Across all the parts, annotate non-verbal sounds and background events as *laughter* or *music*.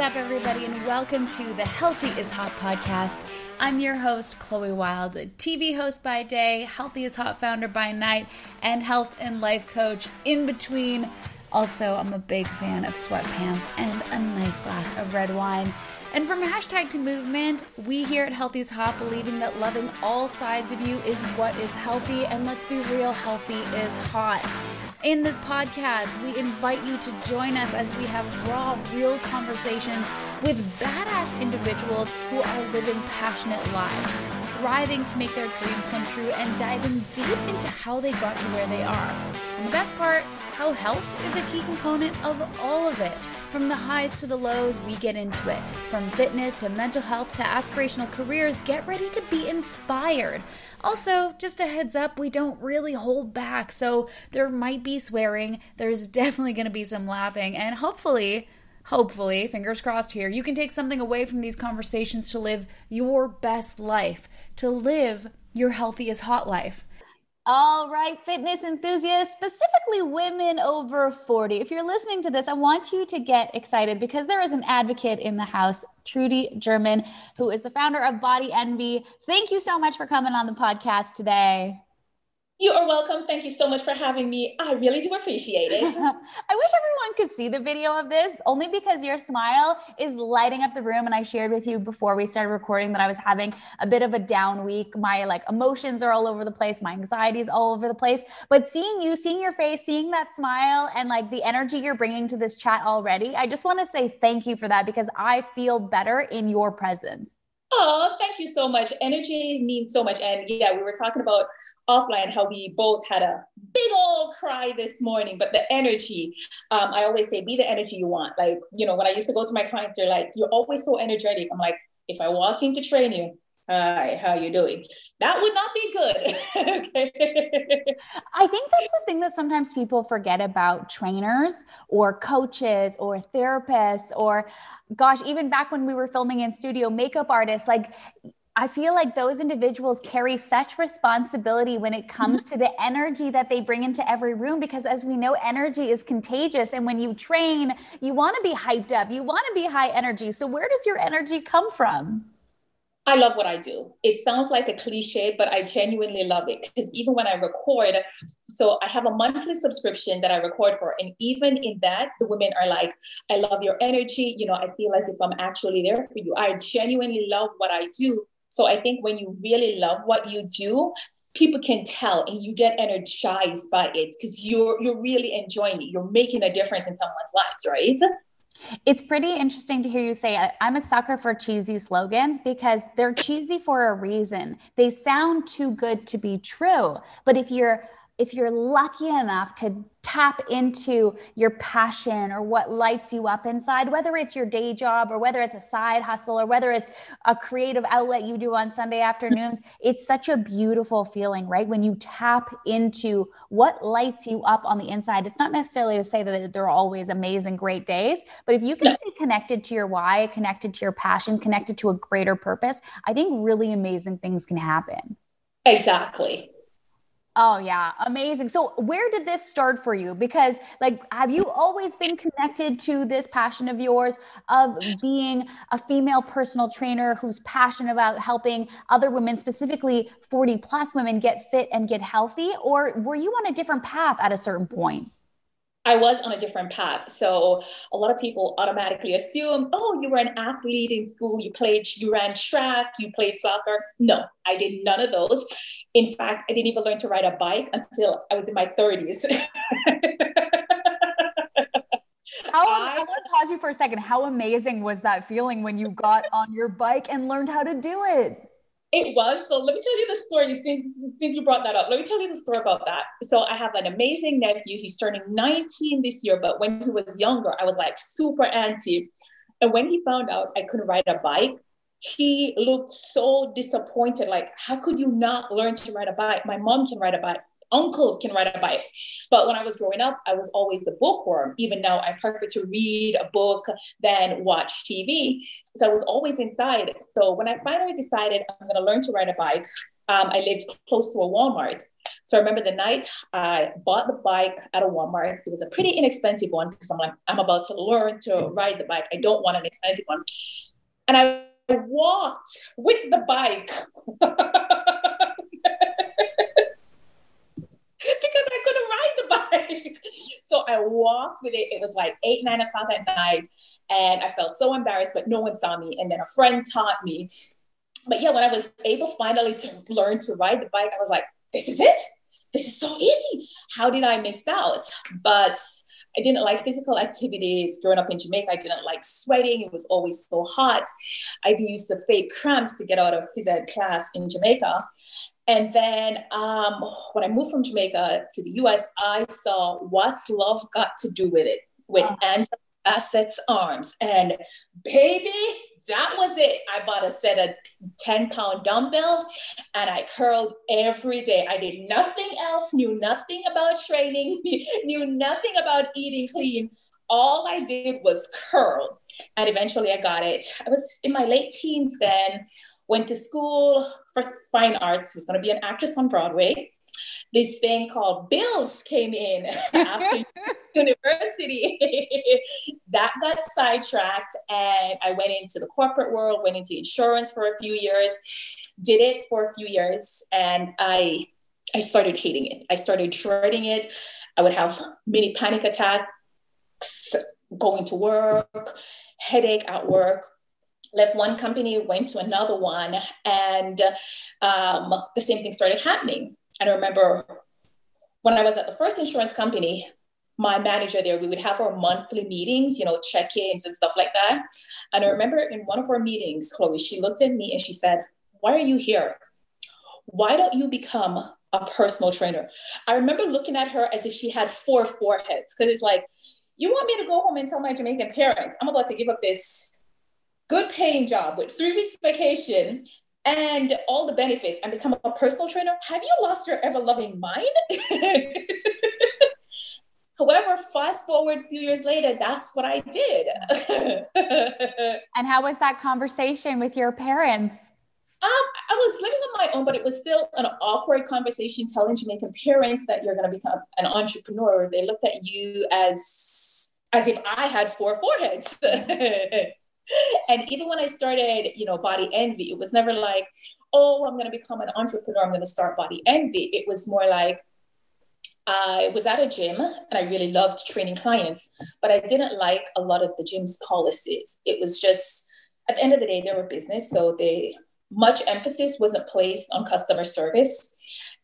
up, everybody, and welcome to the Healthy is Hot podcast. I'm your host, Chloe Wild, TV host by day, Healthy is Hot founder by night, and health and life coach in between. Also, I'm a big fan of sweatpants and a nice glass of red wine. And from hashtag to movement, we here at Healthy is Hot believing that loving all sides of you is what is healthy, and let's be real, healthy is hot. In this podcast, we invite you to join us as we have raw, real conversations with badass individuals who are living passionate lives, thriving to make their dreams come true, and diving deep into how they got to where they are. And the best part, how health is a key component of all of it. From the highs to the lows, we get into it. From fitness to mental health to aspirational careers, get ready to be inspired. Also, just a heads up, we don't really hold back, so there might be swearing, there's *laughs* definitely to be some laughing, and hopefully, hopefully, fingers crossed here, you can take something away from these conversations to live your best life, to live your healthiest hot life. All right, fitness enthusiasts, specifically women over 40. If you're listening to this, I want you to get excited because there is an advocate in the house, Trudie German, who is the founder of Body Envy. Thank you so much for coming on the podcast today. You are welcome. Thank you so much for having me. I really do appreciate it. *laughs* I wish everyone could see the video of this only because your smile is lighting up the room. And I shared with you before we started recording that I was having a bit of a down week. My like emotions are all over the place. My anxiety is all over the place. But seeing you, seeing your face, seeing that smile and like the energy you're bringing to this chat already, I just want to say thank you for that because I feel better in your presence. Oh, thank you so much. Energy means so much. And yeah, we were talking about offline how we both had a big old cry this morning, but the energy, um, I always say, be the energy you want. Like, you know, when I used to go to my clients, they're like, you're always so energetic. I'm like, if I walk in to train you, hi, how are you doing? That would not be good. *laughs* okay. I think that's the thing that sometimes people forget about trainers or coaches or therapists or gosh, even back when we were filming in studio, makeup artists, like I feel like those individuals carry such responsibility when it comes mm-hmm. to the energy that they bring into every room because as we know energy is contagious and when you train you want to be hyped up you want to be high energy so where does your energy come from I love what I do. It sounds like a cliche, but I genuinely love it because even when I record, so I have a monthly subscription that I record for. And even in that, the women are like, I love your energy. You know, I feel as if I'm actually there for you. I genuinely love what I do. So I think when you really love what you do, people can tell and you get energized by it because you're you're really enjoying it. You're making a difference in someone's lives, right? It's pretty interesting to hear you say I'm a sucker for cheesy slogans because they're cheesy for a reason. They sound too good to be true. But if you're if you're lucky enough to tap into your passion or what lights you up inside, whether it's your day job or whether it's a side hustle or whether it's a creative outlet you do on Sunday afternoons, it's such a beautiful feeling, right? When you tap into what lights you up on the inside. It's not necessarily to say that there are always amazing, great days, but if you can stay connected to your why, connected to your passion, connected to a greater purpose, I think really amazing things can happen. Exactly. Oh yeah, amazing. So where did this start for you? Because like have you always been connected to this passion of yours of being a female personal trainer who's passionate about helping other women, specifically 40 plus women get fit and get healthy or were you on a different path at a certain point? I was on a different path. So a lot of people automatically assumed, oh, you were an athlete in school, you played, you ran track, you played soccer. No, I did none of those. In fact, I didn't even learn to ride a bike until I was in my 30s. *laughs* How, I, I want to pause you for a second. How amazing was that feeling when you got on your bike and learned how to do it? It was. So let me tell you the story. Since, since you brought that up, let me tell you the story about that. So I have an amazing nephew. He's turning 19 this year, but when he was younger, I was like super anti. And when he found out I couldn't ride a bike, he looked so disappointed. Like, how could you not learn to ride a bike? My mom can ride a bike uncles can ride a bike. But when I was growing up, I was always the bookworm. Even now, I prefer to read a book than watch TV. So I was always inside. So when I finally decided I'm going to learn to ride a bike, um, I lived close to a Walmart. So I remember the night I bought the bike at a Walmart. It was a pretty inexpensive one because I'm like, I'm about to learn to ride the bike. I don't want an expensive one. And I walked with the bike *laughs* because I couldn't ride the bike. So I walked with it. It was like eight, nine o'clock at night. And I felt so embarrassed, but no one saw me. And then a friend taught me. But yeah, when I was able finally to learn to ride the bike, I was like, this is it. This is so easy. How did I miss out? But I didn't like physical activities growing up in Jamaica. I didn't like sweating. It was always so hot. I've used the fake cramps to get out of phys ed class in Jamaica. And then um, when I moved from Jamaica to the US, I saw What's Love Got to Do with It with oh. Angela Bassett's Arms. And baby, that was it. I bought a set of 10 pound dumbbells and I curled every day. I did nothing else, knew nothing about training, *laughs* knew nothing about eating clean. All I did was curl. And eventually I got it. I was in my late teens then, went to school for fine arts, was going to be an actress on Broadway this thing called bills came in *laughs* after *laughs* university. *laughs* that got sidetracked, and I went into the corporate world, went into insurance for a few years, did it for a few years, and I I started hating it. I started dreading it. I would have mini panic attacks going to work, headache at work, left one company, went to another one, and um, the same thing started happening. And I remember when I was at the first insurance company, my manager there, we would have our monthly meetings, you know, check ins and stuff like that. And I remember in one of our meetings, Chloe, she looked at me and she said, Why are you here? Why don't you become a personal trainer? I remember looking at her as if she had four foreheads because it's like, You want me to go home and tell my Jamaican parents I'm about to give up this good paying job with three weeks vacation and all the benefits and become a personal trainer, have you lost your ever loving mind? *laughs* However, fast forward a few years later, that's what I did. *laughs* and how was that conversation with your parents? Um, I was living on my own, but it was still an awkward conversation telling Jamaican parents that you're going to become an entrepreneur. They looked at you as as if I had four foreheads. *laughs* *laughs* and even when I started, you know, Body Envy, it was never like, oh, I'm going to become an entrepreneur. I'm going to start Body Envy. It was more like, I was at a gym and I really loved training clients, but I didn't like a lot of the gym's policies. It was just, at the end of the day, they were business. So they, much emphasis wasn't placed on customer service.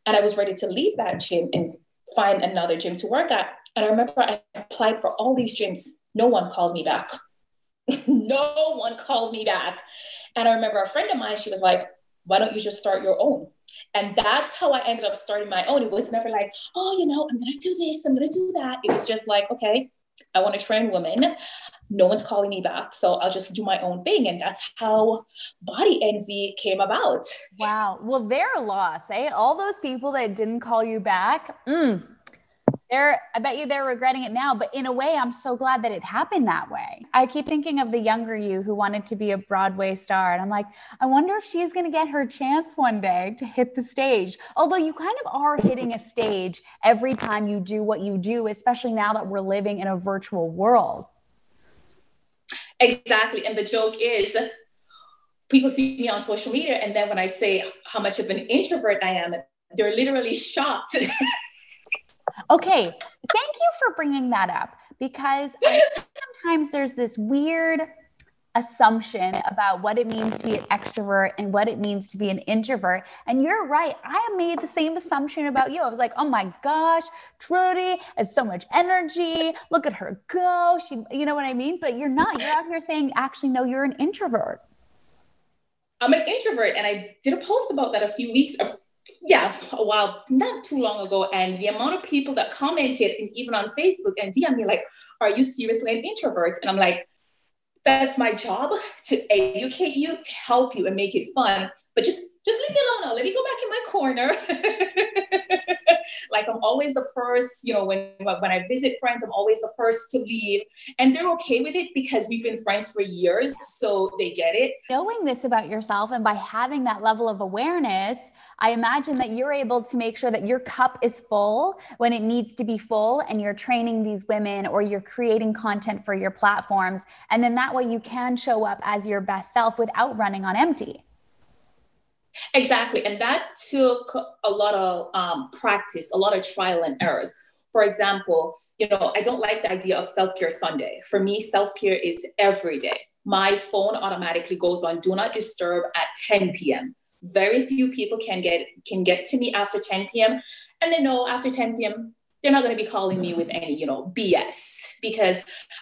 And I was ready to leave that gym and find another gym to work at. And I remember I applied for all these gyms. No one called me back. *laughs* no one called me back. And I remember a friend of mine, she was like, why don't you just start your own? And that's how I ended up starting my own. It was never like, oh, you know, I'm going to do this, I'm going to do that. It was just like, okay, I want to train women. No one's calling me back. So I'll just do my own thing. And that's how body envy came about. Wow. Well, they're a loss, eh? All those people that didn't call you back. Mm they're i bet you they're regretting it now but in a way i'm so glad that it happened that way. I keep thinking of the younger you who wanted to be a broadway star and i'm like i wonder if she's going to get her chance one day to hit the stage. Although you kind of are hitting a stage every time you do what you do especially now that we're living in a virtual world. Exactly and the joke is people see me on social media and then when i say how much of an introvert i am they're literally shocked *laughs* Okay, thank you for bringing that up because *laughs* sometimes there's this weird assumption about what it means to be an extrovert and what it means to be an introvert. And you're right. I made the same assumption about you. I was like, oh my gosh, Trudie has so much energy. Look at her go. She, you know what I mean? But you're not. You're out here saying, actually, no, you're an introvert. I'm an introvert. And I did a post about that a few weeks, yeah, a while, not too long ago. And the amount of people that commented, and even on Facebook and DM me, like, are you seriously an introvert? And I'm like, that's my job to educate you, to help you, and make it fun. But just just leave me alone now. Let me go back in my corner *laughs* like I'm always the first, you know, when when I visit friends, I'm always the first to leave. And they're okay with it because we've been friends for years. So they get it. Knowing this about yourself and by having that level of awareness, I imagine that you're able to make sure that your cup is full when it needs to be full and you're training these women or you're creating content for your platforms. And then that way you can show up as your best self without running on empty. Exactly. And that took a lot of um, practice, a lot of trial and errors. For example, you know, I don't like the idea of self care Sunday. For me, self care is every day. My phone automatically goes on do not disturb at 10 p.m. Very few people can get can get to me after 10 p.m. And they know after 10 p.m they're not going to be calling me with any, you know, BS because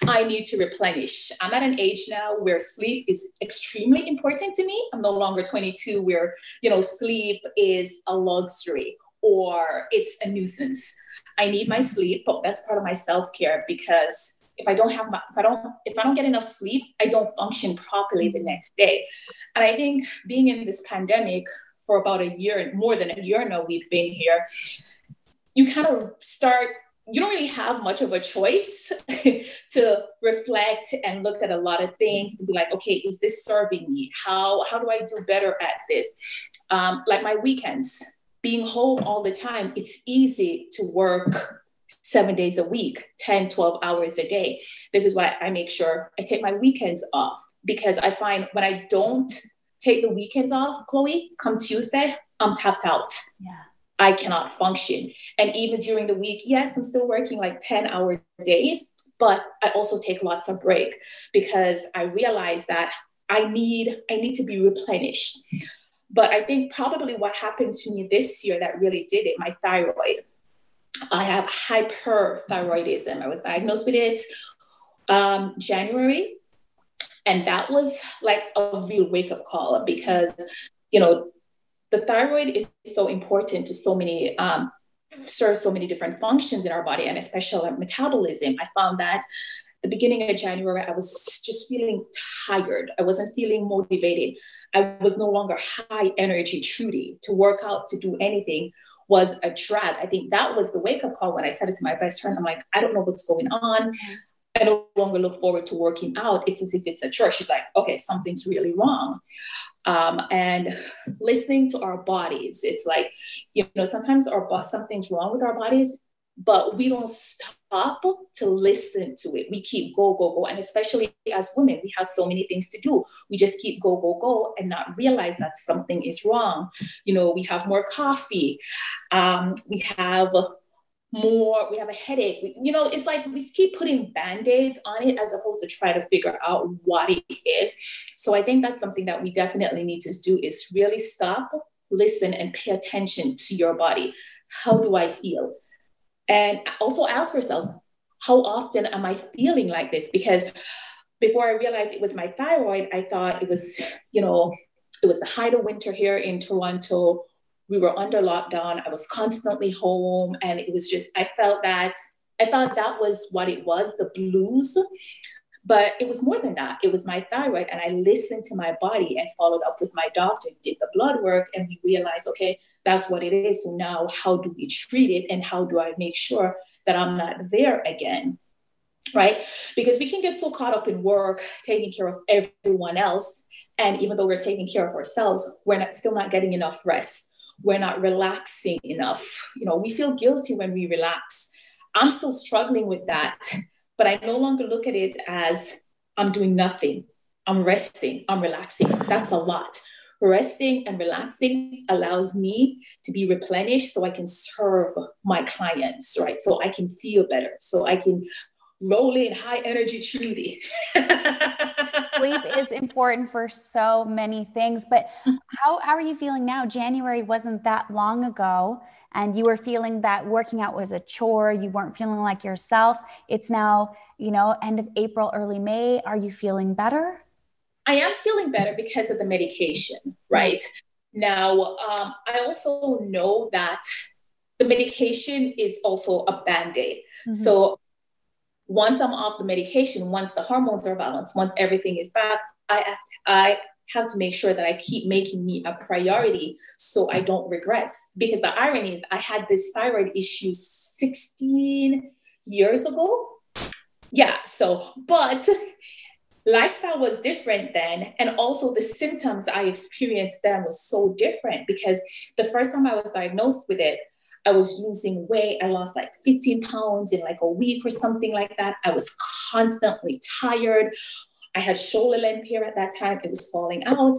I need to replenish. I'm at an age now where sleep is extremely important to me. I'm no longer 22 where, you know, sleep is a luxury or it's a nuisance. I need my sleep, but that's part of my self-care because if I don't have my, if I don't, if I don't get enough sleep, I don't function properly the next day. And I think being in this pandemic for about a year, more than a year now, we've been here you kind of start you don't really have much of a choice *laughs* to reflect and look at a lot of things and be like okay is this serving me? How how do i do better at this? Um, like my weekends being home all the time it's easy to work seven days a week 10 12 hours a day. This is why i make sure i take my weekends off because i find when i don't take the weekends off chloe come tuesday i'm tapped out. Yeah I cannot function. And even during the week, yes, I'm still working like 10 hour days, but I also take lots of break because I realize that I need I need to be replenished. But I think probably what happened to me this year that really did it, my thyroid. I have hyperthyroidism. I was diagnosed with it um, January. And that was like a real wake up call because, you know, the thyroid is so important to so many um, serves so many different functions in our body and especially metabolism. I found that the beginning of january i was just feeling tired. I wasn't feeling motivated. I was no longer high energy Trudie to work out to do anything was a drag. I think that was the wake-up call when i said it to my best friend i'm like i don't know what's going on. I no longer look forward to working out. It's as if it's a church. She's like, okay, something's really wrong um, and listening to our bodies. It's like, you know, sometimes our something's wrong with our bodies, but we don't stop to listen to it. We keep go, go, go. And especially as women, we have so many things to do. We just keep go, go, go and not realize that something is wrong. You know, we have more coffee. Um, we have more, we have a headache. You know, it's like we keep putting band aids on it as opposed to try to figure out what it is. So I think that's something that we definitely need to do is really stop, listen, and pay attention to your body. How do I feel? And also ask ourselves, how often am I feeling like this? Because before I realized it was my thyroid, I thought it was, you know, it was the height of winter here in Toronto we were under lockdown. I was constantly home. And it was just, I felt that, I thought that was what it was the blues. But it was more than that. It was my thyroid. And I listened to my body and followed up with my doctor, did the blood work, and we realized, okay, that's what it is. So now, how do we treat it? And how do I make sure that I'm not there again? Right? Because we can get so caught up in work, taking care of everyone else. And even though we're taking care of ourselves, we're not, still not getting enough rest we're not relaxing enough. You know, we feel guilty when we relax. I'm still struggling with that, but I no longer look at it as I'm doing nothing. I'm resting, I'm relaxing. That's a lot. Resting and relaxing allows me to be replenished so I can serve my clients, right? So I can feel better, so I can roll in high energy Trudie. *laughs* Sleep is important for so many things, but how, how are you feeling now? January wasn't that long ago, and you were feeling that working out was a chore. You weren't feeling like yourself. It's now, you know, end of April, early May. Are you feeling better? I am feeling better because of the medication, right? Now, um, I also know that the medication is also a band aid. Mm-hmm. So once I'm off the medication, once the hormones are balanced, once everything is back, I have to, I have to make sure that I keep making me a priority so I don't regress. Because the irony is, I had this thyroid issue 16 years ago. Yeah, so, but lifestyle was different then and also the symptoms i experienced then was so different because the first time i was diagnosed with it i was losing weight. I lost like 15 pounds in like a week or something like that. I was constantly tired. I had shoulder length hair at that time. It was falling out.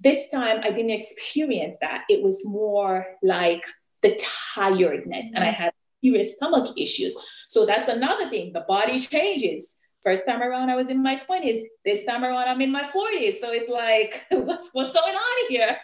This time i didn't experience that. It was more like the tiredness and i mm-hmm. had serious stomach issues. So that's another thing. The body changes First time around, I was in my 20s. This time around, I'm in my 40s. So it's like, *laughs* what's what's going on here?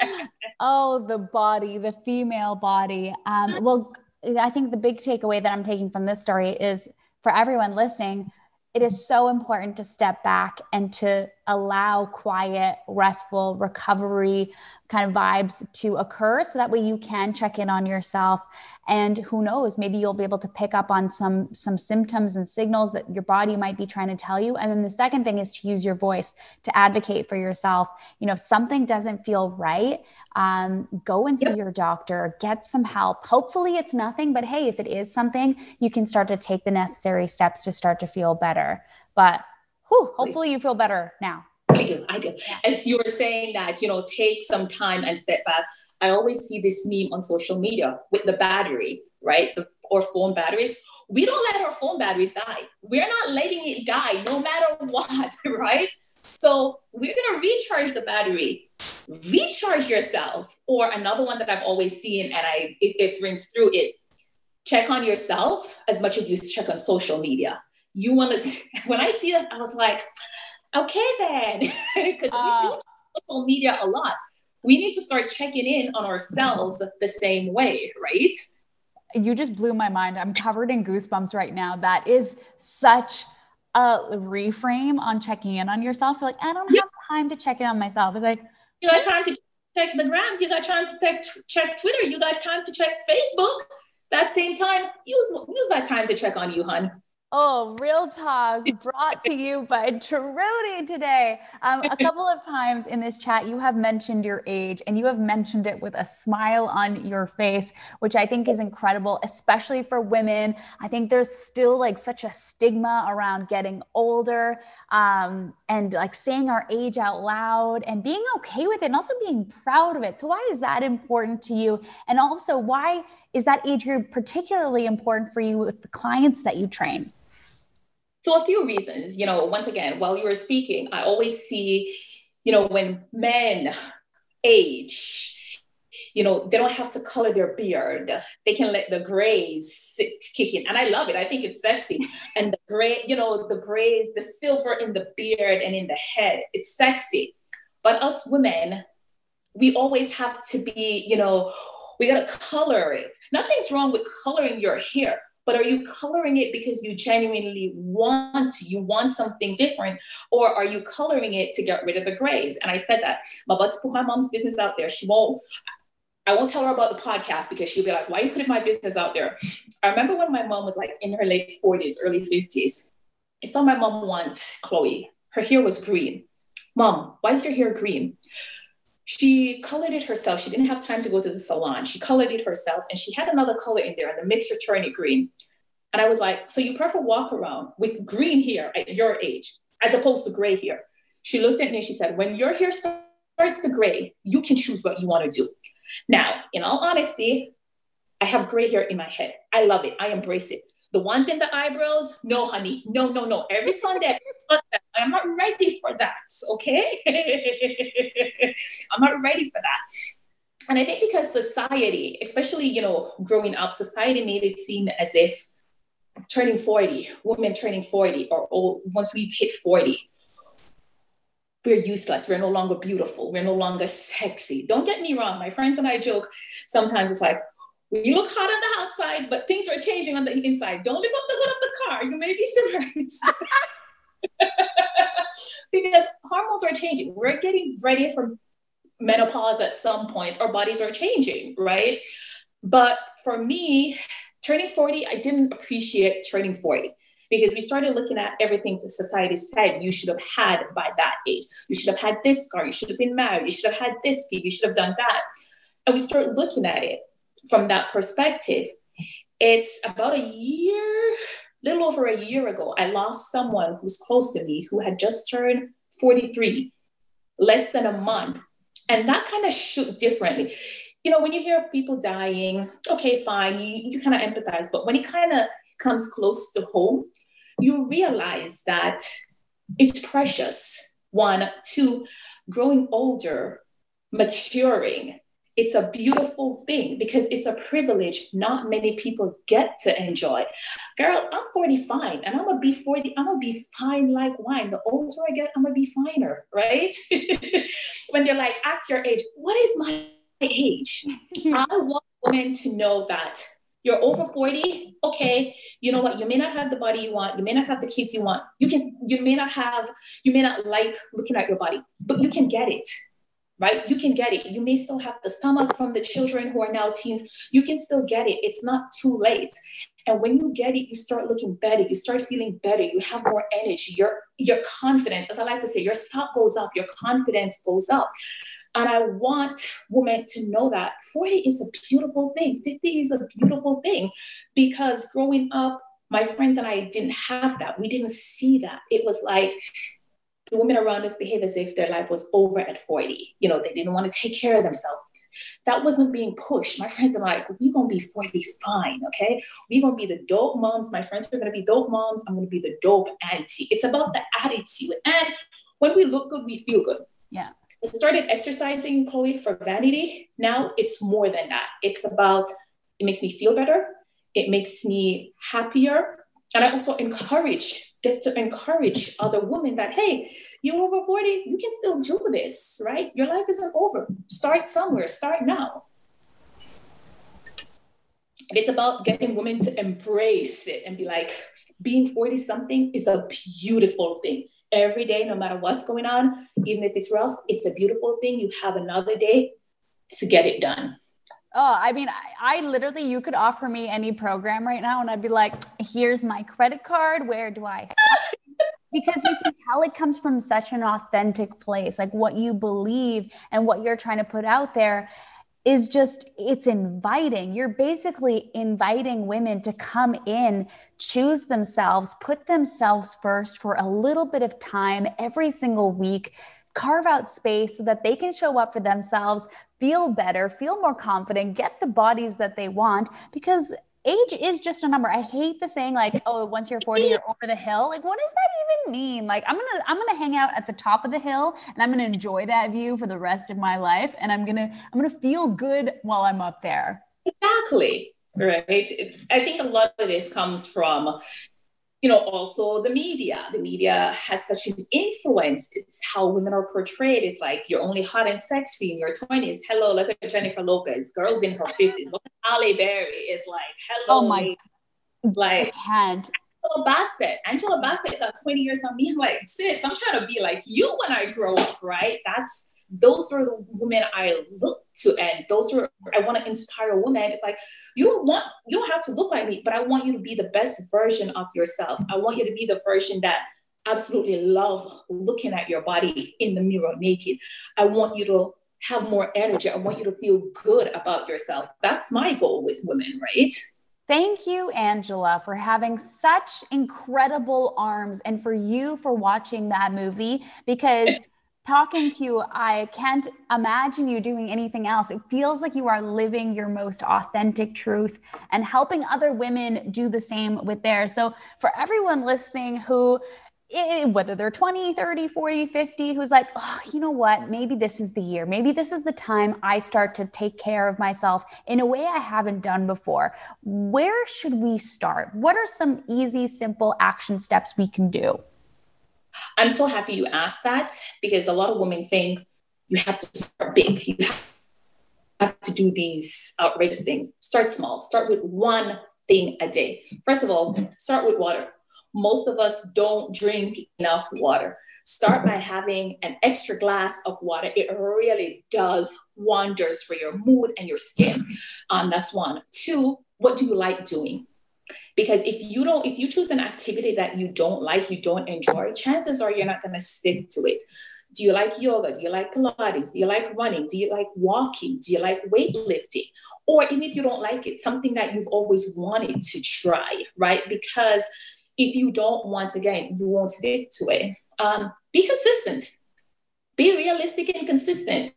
*laughs* oh, the body, the female body. Um, well, I think the big takeaway that I'm taking from this story is for everyone listening, it is so important to step back and to allow quiet, restful recovery kind of vibes to occur so that way you can check in on yourself. And who knows maybe you'll be able to pick up on some some symptoms and signals that your body might be trying to tell you. And then the second thing is to use your voice to advocate for yourself. You know if something doesn't feel right um, go and see yep. your doctor get some help. Hopefully it's nothing but hey if it is something you can start to take the necessary steps to start to feel better. But whew, hopefully you feel better now I do, I do. As you were saying that, you know, take some time and step back. I always see this meme on social media with the battery, right? The, or phone batteries. We don't let our phone batteries die. We're not letting it die no matter *laughs* what, right? So we're going to recharge the battery. Recharge yourself. Or another one that I've always seen and I it, it rings through is check on yourself as much as you check on social media. You want to, *laughs* when I see that, I was like, okay then. *laughs* Because uh, we use social media a lot. We need to start checking in on ourselves the same way right? You just blew my mind. I'm covered in goosebumps right now. That is such a reframe on checking in on yourself. You're like i don't have time to check in on myself. It's like you got time to check the gram you got time to check, check twitter. You got time to check facebook. That same time use use that time to check on you hun Oh, Real Talk *laughs* brought to you by Trudie today. Um, a *laughs* couple of times in this chat, you have mentioned your age and you have mentioned it with a smile on your face, which I think is incredible, especially for women. I think there's still like such a stigma around getting older um, and like saying our age out loud and being okay with it and also being proud of it. So, why is that important to you? And also, why is that age group particularly important for you with the clients that you train? So, a few reasons, you know, once again, while you were speaking, I always see, you know, when men age, you know, they don't have to color their beard. They can let the grays kick in. And I love it. I think it's sexy. And the gray, you know, the grays, the silver in the beard and in the head, it's sexy. But us women, we always have to be, you know, we got to color it. Nothing's wrong with coloring your hair, but are you coloring it because you genuinely want you want something different or are you coloring it to get rid of the grays and i said that i'm about to put my mom's business out there she won't I won't tell her about the podcast because she'll be like, why are you putting my business out there? I remember when my mom was like in her late 40s, early 50s. I saw my mom once, Chloe. Her hair was green. Mom, why is your hair green? She colored it herself. She didn't have time to go to the salon. She colored it herself and she had another color in there and the mixture turned it green. And I was like, so you prefer walk around with green hair at your age as opposed to gray hair. She looked at me and she said, when your hair starts to gray, you can choose what you want to do. Now, in all honesty, I have gray hair in my head. I love it. I embrace it. The ones in the eyebrows, no, honey, no, no, no. Every Sunday, I'm not ready for that. Okay. *laughs* I'm not ready for that. And I think because society, especially, you know, growing up, society made it seem as if turning 40, women turning 40, or once we hit 40, we're useless. We're no longer beautiful. We're no longer sexy. Don't get me wrong. My friends and I joke sometimes it's like, you look hot on the outside, but things are changing on the inside. Don't lift up the hood of the car. You may be surprised. *laughs* because hormones are changing. We're getting ready for menopause at some point. Our bodies are changing, right? But for me, turning 40, I didn't appreciate turning 40 because we started looking at everything the society said you should have had by that age. You should have had this car, you should have been married, you should have had this kid, you should have done that. And we start looking at it from that perspective. It's about a year, little over a year ago, I lost someone who's close to me who had just turned 43, less than a month. And that kind of shook differently. You know, when you hear of people dying, okay, fine, you, you kind of empathize. But when it kind of comes close to home, you realize that it's precious. One, two, growing older, maturing, it's a beautiful thing because it's a privilege not many people get to enjoy. Girl, I'm 45 and I'm gonna be 40, I'm gonna be fine like wine. The older I get, I'm gonna be finer, right? *laughs* when they're like, at your age, what is my age? *laughs* I want women to know that you're over 40 okay you know what you may not have the body you want you may not have the kids you want you can you may not have you may not like looking at your body but you can get it right? You can get it. You may still have the stomach from the children who are now teens. You can still get it. It's not too late. And when you get it, you start looking better. You start feeling better. You have more energy. Your your confidence, as I like to say, your stock goes up. Your confidence goes up. And I want women to know that 40 is a beautiful thing. 50 is a beautiful thing because growing up, my friends and I didn't have that. We didn't see that. It was like the women around us behave as if their life was over at 40. You know, they didn't want to take care of themselves. That wasn't being pushed. My friends are like, we're gonna be 40 fine, okay? We're gonna be the dope moms. My friends are gonna be dope moms. I'm gonna be the dope auntie. It's about the attitude. And when we look good, we feel good. Yeah. I started exercising, Chloe, for vanity. Now it's more than that. It's about, it makes me feel better. It makes me happier. And I also encourage get to encourage other women that, hey, you're over 40, you can still do this, right? Your life isn't over. Start somewhere, start now. It's about getting women to embrace it and be like, being 40 something is a beautiful thing. Every day, no matter what's going on, even if it's rough, it's a beautiful thing. You have another day to get it done. Oh, I mean, I, I, literally, you could offer me any program right now, and I'd be like, here's my credit card. Where do I? *laughs* because you can tell it comes from such an authentic place. Like what you believe and what you're trying to put out there is just, it's inviting. You're basically inviting women to come in, choose themselves, put themselves first for a little bit of time every single week carve out space so that they can show up for themselves, feel better, feel more confident, get the bodies that they want because age is just a number. I hate the saying like, oh, once you're 40, you're over the hill. Like, what does that even mean? Like, I'm gonna I'm gonna hang out at the top of the hill and I'm gonna enjoy that view for the rest of my life. And I'm gonna I'm gonna feel good while I'm up there. Exactly. Right. I think a lot of this comes from you know, also the media. The media has such an influence. It's how women are portrayed. It's like you're only hot and sexy in your 20s. Hello, look at Jennifer Lopez. Girls in her 50s. Look at Halle Berry. It's like, hello. Oh my God. like I can't. Angela Bassett. Angela Bassett got 20 years on me. I'm like, sis, I'm trying to be like you when I grow up, right? That's those are the women I look to, and those are I want to inspire women. It's like you don't want you don't have to look like me, but I want you to be the best version of yourself. I want you to be the version that absolutely love looking at your body in the mirror naked. I want you to have more energy. I want you to feel good about yourself. That's my goal with women, right? Thank you, Angela, for having such incredible arms and for you for watching that movie because talking to you, I can't imagine you doing anything else. It feels like you are living your most authentic truth and helping other women do the same with theirs. So, for everyone listening who eh, whether they're 20, 30, 40, 50, who's like, oh, you know what? Maybe this is the year. Maybe this is the time I start to take care of myself in a way I haven't done before. Where should we start? What are some easy, simple action steps we can do? I'm so happy you asked that because a lot of women think you have to start big. You have to do these outrageous things. Start small. Start with one thing a day. First of all, start with water. Most of us don't drink enough water. Start by having an extra glass of water. It really does wonders for your mood and your skin. Um, that's one. Two, what do you like doing? Because if you don't if you choose an activity that you don't like you don't enjoy chances are you're not going to stick to it. Do you like yoga? Do you like pilates? Do you like running? Do you like walking? Do you like weightlifting? Or even if you don't like it something that you've always wanted to try right? Because if you don't once again you won't stick to it. Um, be consistent. Be realistic and consistent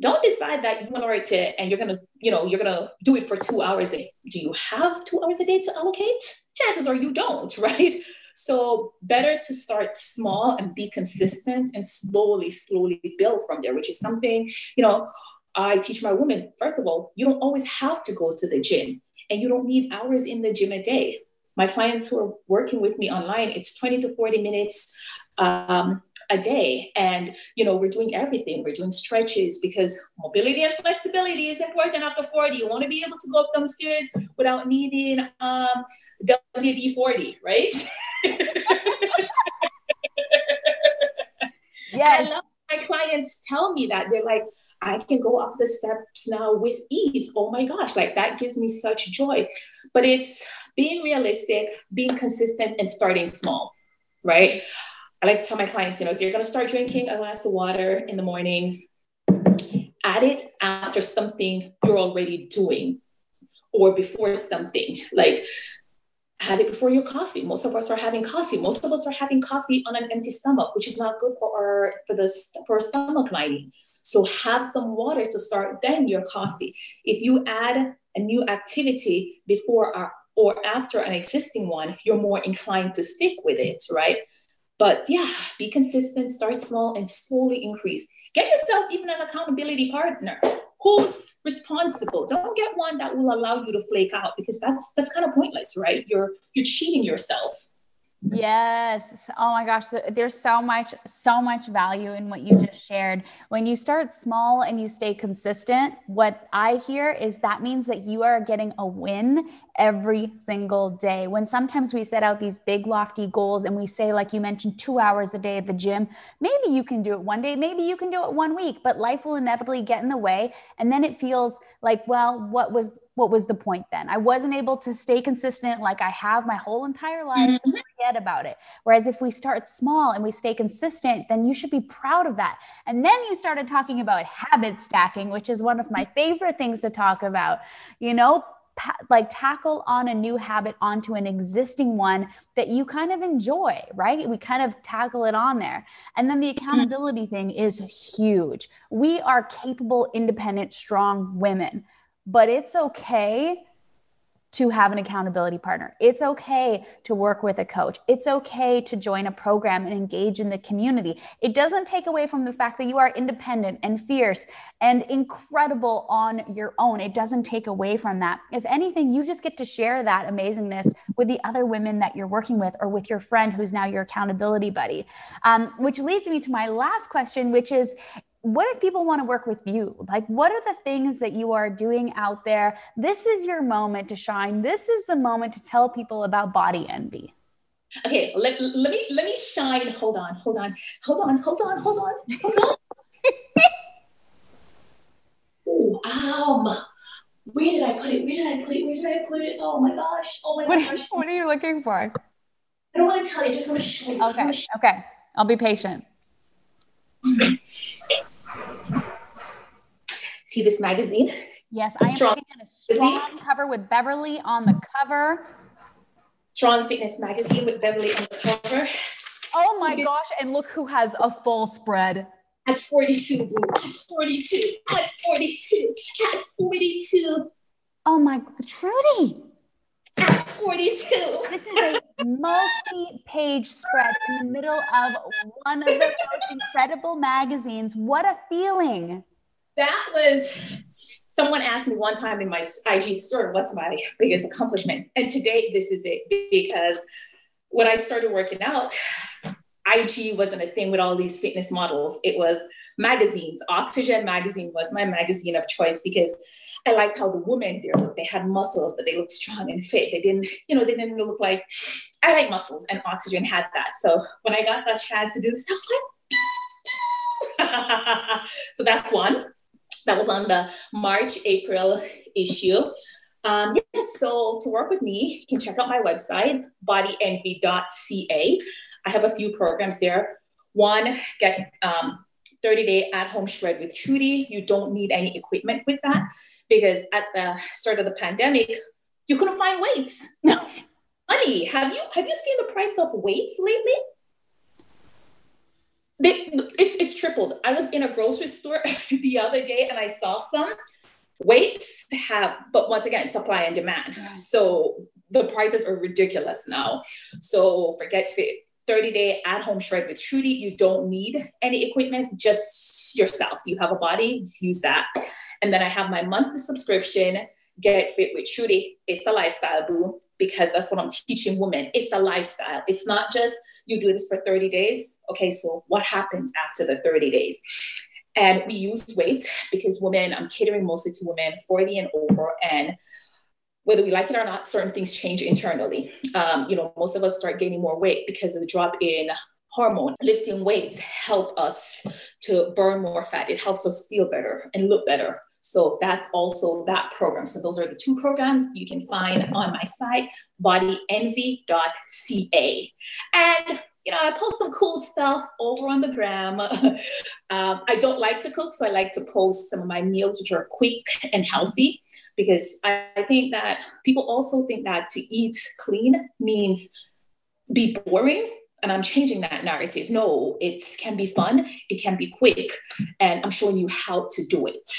don't decide that you want to it and you're gonna you know you're gonna do it for two hours a day. Do you have two hours a day to allocate? Chances are you don't *laughs* right? So better to start small and be consistent and slowly slowly build from there which is something you know i teach my women. First of all you don't always have to go to the gym and you don't need hours in the gym a day. My clients who are working with me online it's 20 to 40 minutes um, a day. And you know we're doing everything. We're doing stretches because mobility and flexibility is important after 40 you want to be able to go up them stairs without needing um, wd-40 right? *laughs* Yes i love my clients tell me that. They're like i can go up the steps now with ease. Oh my gosh like that gives me such joy. But it's being realistic being consistent and starting small right I like to tell my clients, you know, if you're going to start drinking a glass of water in the mornings, add it after something you're already doing or before something. Like, add it before your coffee. Most of us are having coffee. Most of us are having coffee on an empty stomach, which is not good for our for the for our stomach lining. So have some water to start, then your coffee. If you add a new activity before or, or after an existing one, you're more inclined to stick with it, right? But yeah, be consistent, start small, and slowly increase. Get yourself even an accountability partner who's responsible. Don't get one that will allow you to flake out because that's that's kind of pointless, right? You're you're cheating yourself. Yes. Oh my gosh. There's so much, so much value in what you just shared. When you start small and you stay consistent, what I hear is that means that you are getting a win every single day. When sometimes we set out these big, lofty goals and we say, like you mentioned, two hours a day at the gym, maybe you can do it one day, maybe you can do it one week, but life will inevitably get in the way. And then it feels like, well, what was what was the point then? I wasn't able to stay consistent like I have my whole entire life. Mm-hmm. So forget about it. Whereas if we start small and we stay consistent, then you should be proud of that. And then you started talking about habit stacking, which is one of my favorite things to talk about. You know, like tackle on a new habit onto an existing one that you kind of enjoy, right? We kind of tackle it on there. And then the mm-hmm. accountability mm-hmm. thing is huge. We are capable, independent, strong women but it's okay to have an accountability partner. It's okay to work with a coach. It's okay to join a program and engage in the community. It doesn't take away from the fact that you are independent and fierce and incredible on your own. It doesn't take away from that. If anything, you just get to share that amazingness with the other women that you're working with or with your friend who's now your accountability buddy. Um, which leads me to my last question, which is what if people want to work with you? Like, what are the things that you are doing out there? This is your moment to shine. This is the moment to tell people about body envy. Okay, let, let me let me shine. Hold on, hold on, hold on, hold on, hold on, hold on. *laughs* Ooh, um, where did I put it? Where did I put it? Where did I put it? Oh my gosh! Oh my what gosh! what are you looking for? I don't want to tell you. I just want to show you. Okay. Okay. I'll be patient. See this magazine? Yes, I am strong. looking at a strong cover with Beverly on the cover. Strong Fitness magazine with Beverly on the cover. Oh my gosh, and look who has a full spread. At 42, at 42, at 42, at 42. Oh my, Trudie. At 42. This is a multi-page spread in the middle of one of the most incredible magazines. What a feeling that was someone asked me one time in my IG story, what's my biggest accomplishment? And today, this is it because when I started working out, IG wasn't a thing with all these fitness models. It was magazines. Oxygen magazine was my magazine of choice because I liked how the women there looked. They had muscles, but they looked strong and fit. They didn't, you know, they didn't look like I like muscles, and Oxygen had that. So when I got that chance to do this, I was like, *laughs* so that's one. That was on the March April issue. Um, yeah, so to work with me, you can check out my website, bodyenvy.ca. I have a few programs there. One, get um, 30 day at home shred with Trudie. You don't need any equipment with that because at the start of the pandemic, you couldn't find weights. Honey, have you have you seen the price of weights lately? They, it's it's tripled. I was in a grocery store *laughs* the other day and I saw some weights have, but once again, supply and demand. Yeah. So the prices are ridiculous now. So forget fit 30 day at home shred with Trudie. You don't need any equipment, just yourself. You have a body, use that. And then I have my monthly subscription, Get Fit with Trudie. It's a lifestyle, boo, because that's what I'm teaching women. It's a lifestyle. It's not just you do this for 30 days. Okay, so what happens after the 30 days? And we use weights because women, I'm catering mostly to women 40 and over. And whether we like it or not, certain things change internally. Um, you know, most of us start gaining more weight because of the drop in hormone. Lifting weights help us to burn more fat. It helps us feel better and look better. So that's also that program. So those are the two programs you can find on my site, bodyenvy.ca. And you know, I post some cool stuff over on the gram. *laughs* um, I don't like to cook, so I like to post some of my meals, which are quick and healthy because I, I think that people also think that to eat clean means be boring and I'm changing that narrative. No, it can be fun, it can be quick, and I'm showing you how to do it.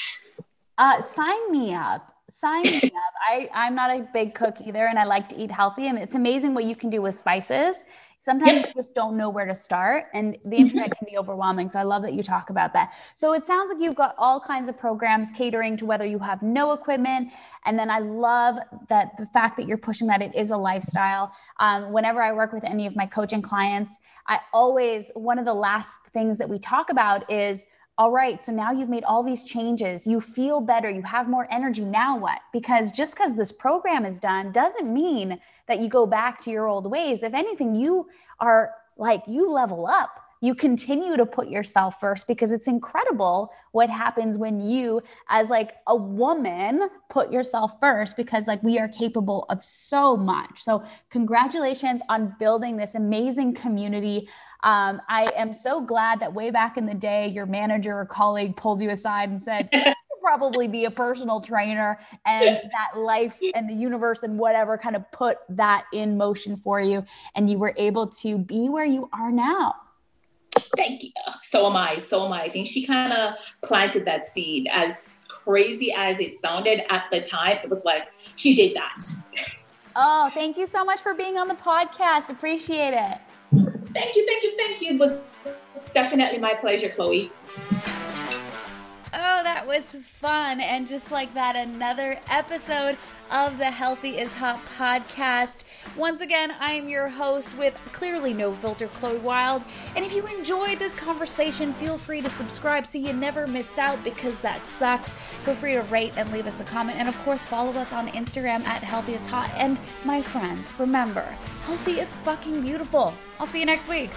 Uh, sign me up. Sign me *coughs* up. I, I'm not a big cook either, and I like to eat healthy. And it's amazing what you can do with spices sometimes you just don't know where to start and the mm-hmm. internet can be overwhelming so i love that you talk about that so it sounds like you've got all kinds of programs catering to whether you have no equipment and then i love that the fact that you're pushing that it is a lifestyle um, whenever i work with any of my coaching clients i always one of the last things that we talk about is all right, so now you've made all these changes. You feel better. You have more energy. Now what? Because just because this program is done doesn't mean that you go back to your old ways. If anything, you are like, you level up. You continue to put yourself first because it's incredible what happens when you, as like a woman, put yourself first because like we are capable of so much. So, congratulations on building this amazing community um, I am so glad that way back in the day, your manager or colleague pulled you aside and said, *laughs* probably be a personal trainer and that life and the universe and whatever kind of put that in motion for you and you were able to be where you are now thank you. So am i so am i. I think she kind of planted that seed. As crazy as it sounded at the time it was like she did that. Oh thank you so much for being on the podcast. Appreciate it. Thank you, thank you, thank you. It was definitely my pleasure, Chloe. Oh, that was fun. And just like that, another episode of the Healthy is Hot podcast. Once again, I am your host with clearly no filter, Chloe Wild. And if you enjoyed this conversation, feel free to subscribe so you never miss out because that sucks. Feel free to rate and leave us a comment. And of course, follow us on Instagram at Healthy is Hot. And my friends, remember, healthy is fucking beautiful. I'll see you next week.